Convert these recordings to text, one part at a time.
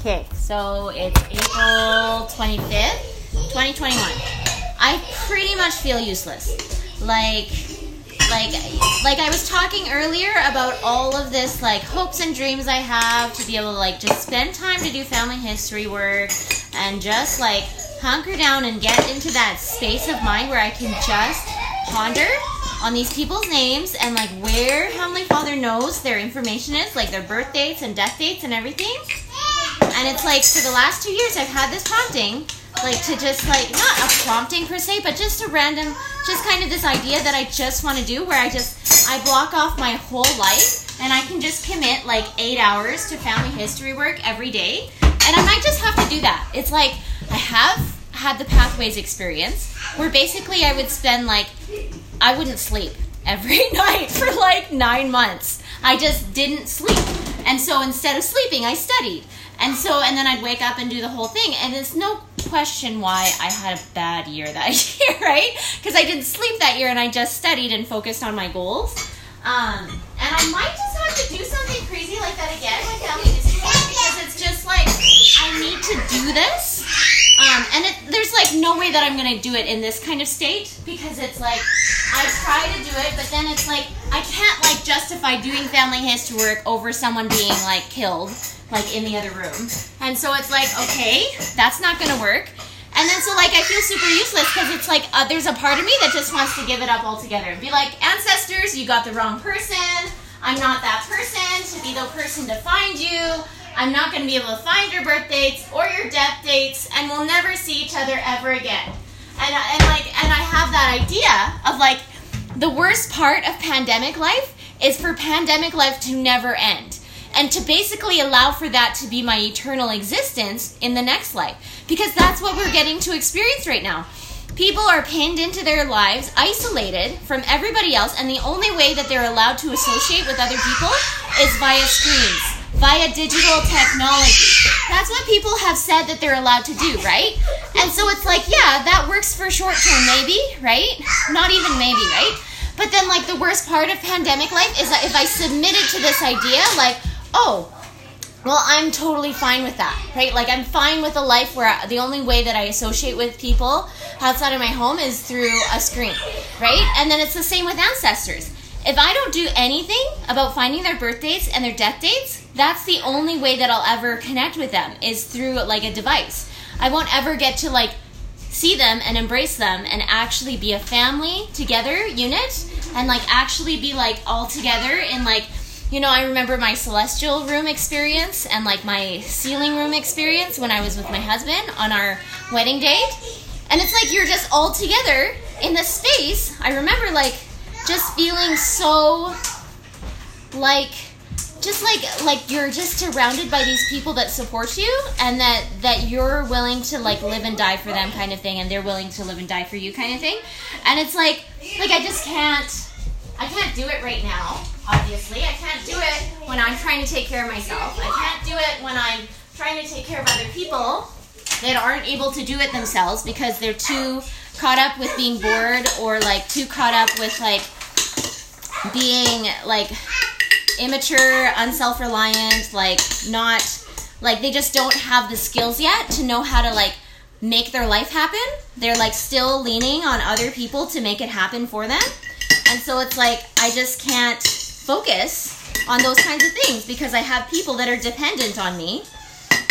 Okay, so it's April 25th, 2021. I pretty much feel useless. Like, like, like I was talking earlier about all of this, like, hopes and dreams I have to be able to, like, just spend time to do family history work and just, like, hunker down and get into that space of mind where I can just ponder on these people's names and like where Heavenly Father knows their information is, like their birth dates and death dates and everything. And it's like for the last two years I've had this prompting, like to just like not a prompting per se, but just a random, just kind of this idea that I just want to do where I just I block off my whole life and I can just commit like eight hours to family history work every day. And I might just have to do that. It's like I have had the pathways experience where basically I would spend like I wouldn't sleep every night for like nine months. I just didn't sleep. And so instead of sleeping, I studied. And so, and then I'd wake up and do the whole thing. And it's no question why I had a bad year that year, right? Because I didn't sleep that year and I just studied and focused on my goals. Um, and I might just have to do something crazy like that again with history because it's just like, I need to do this. Um, and it, there's like no way that I'm gonna do it in this kind of state because it's like I try to do it, but then it's like I can't like justify doing family history work over someone being like killed like in the other room. And so it's like okay, that's not gonna work. And then so like I feel super useless because it's like uh, there's a part of me that just wants to give it up altogether and be like ancestors, you got the wrong person. I'm not that person to be the person to find you. I'm not going to be able to find your birth dates or your death dates, and we'll never see each other ever again. And, and like, and I have that idea of like, the worst part of pandemic life is for pandemic life to never end. And to basically allow for that to be my eternal existence in the next life. Because that's what we're getting to experience right now. People are pinned into their lives, isolated from everybody else, and the only way that they're allowed to associate with other people is via screens via digital technology. That's what people have said that they're allowed to do, right? And so it's like, yeah, that works for short term, maybe, right? Not even maybe, right? But then, like, the worst part of pandemic life is that if I submitted to this idea, like, oh, well, I'm totally fine with that, right? Like, I'm fine with a life where the only way that I associate with people outside of my home is through a screen, right? And then it's the same with ancestors. If I don't do anything about finding their birth dates and their death dates, that's the only way that I'll ever connect with them is through like a device. I won't ever get to like see them and embrace them and actually be a family together unit and like actually be like all together in like you know, I remember my celestial room experience and like my sealing room experience when I was with my husband on our wedding date. And it's like you're just all together in the space. I remember like just feeling so like just like like you're just surrounded by these people that support you and that that you're willing to like live and die for them kind of thing and they're willing to live and die for you kind of thing. And it's like like i just can't i can't do it right now obviously. I can't do it when i'm trying to take care of myself. I can't do it when i'm trying to take care of other people that aren't able to do it themselves because they're too caught up with being bored or like too caught up with like being like immature, unself reliant, like not like they just don't have the skills yet to know how to like make their life happen. They're like still leaning on other people to make it happen for them. And so it's like I just can't focus on those kinds of things because I have people that are dependent on me.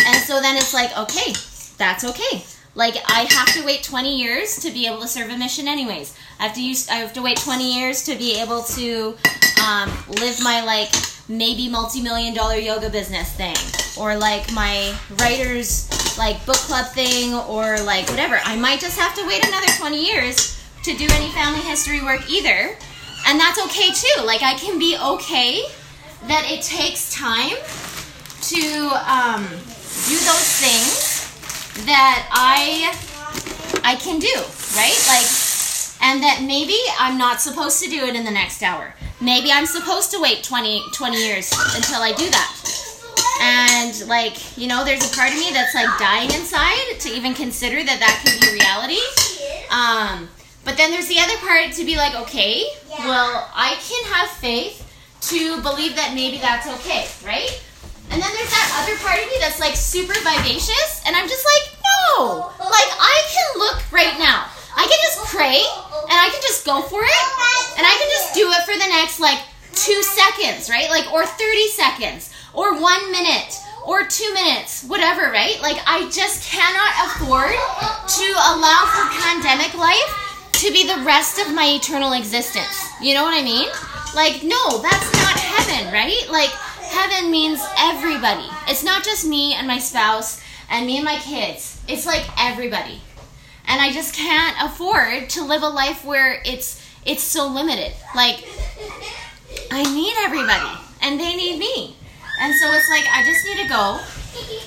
And so then it's like, okay, that's okay. Like I have to wait 20 years to be able to serve a mission anyways. I have to use I have to wait 20 years to be able to um, live my like maybe multi-million dollar yoga business thing or like my writers like book club thing or like whatever. I might just have to wait another 20 years to do any family history work either. And that's okay too. Like I can be okay that it takes time to um, do those things that I I can do, right? Like and that maybe I'm not supposed to do it in the next hour. Maybe I'm supposed to wait 20, 20 years until I do that. And, like, you know, there's a part of me that's, like, dying inside to even consider that that could be reality. Um, but then there's the other part to be like, okay, well, I can have faith to believe that maybe that's okay, right? And then there's that other part of me that's like super vivacious, and I'm just like, no. Like I can look right now. I can just pray, and I can just go for it, and I can just do it for the next like two seconds, right? Like or 30 seconds, or one minute, or two minutes, whatever, right? Like I just cannot afford to allow for pandemic life to be the rest of my eternal existence. You know what I mean? Like, no, that's not heaven, right? Like, heaven means everybody. It's not just me and my spouse and me and my kids. It's like everybody. And I just can't afford to live a life where it's it's so limited. Like I need everybody and they need me. And so it's like I just need to go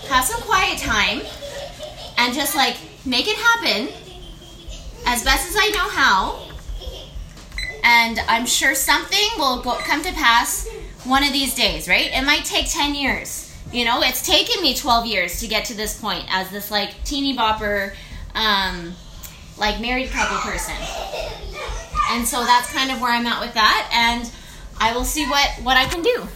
have some quiet time and just like make it happen as best as I know how. And I'm sure something will go, come to pass one of these days, right? It might take 10 years. You know, it's taken me 12 years to get to this point as this like teeny bopper, um, like married couple person. And so that's kind of where I'm at with that. And I will see what, what I can do.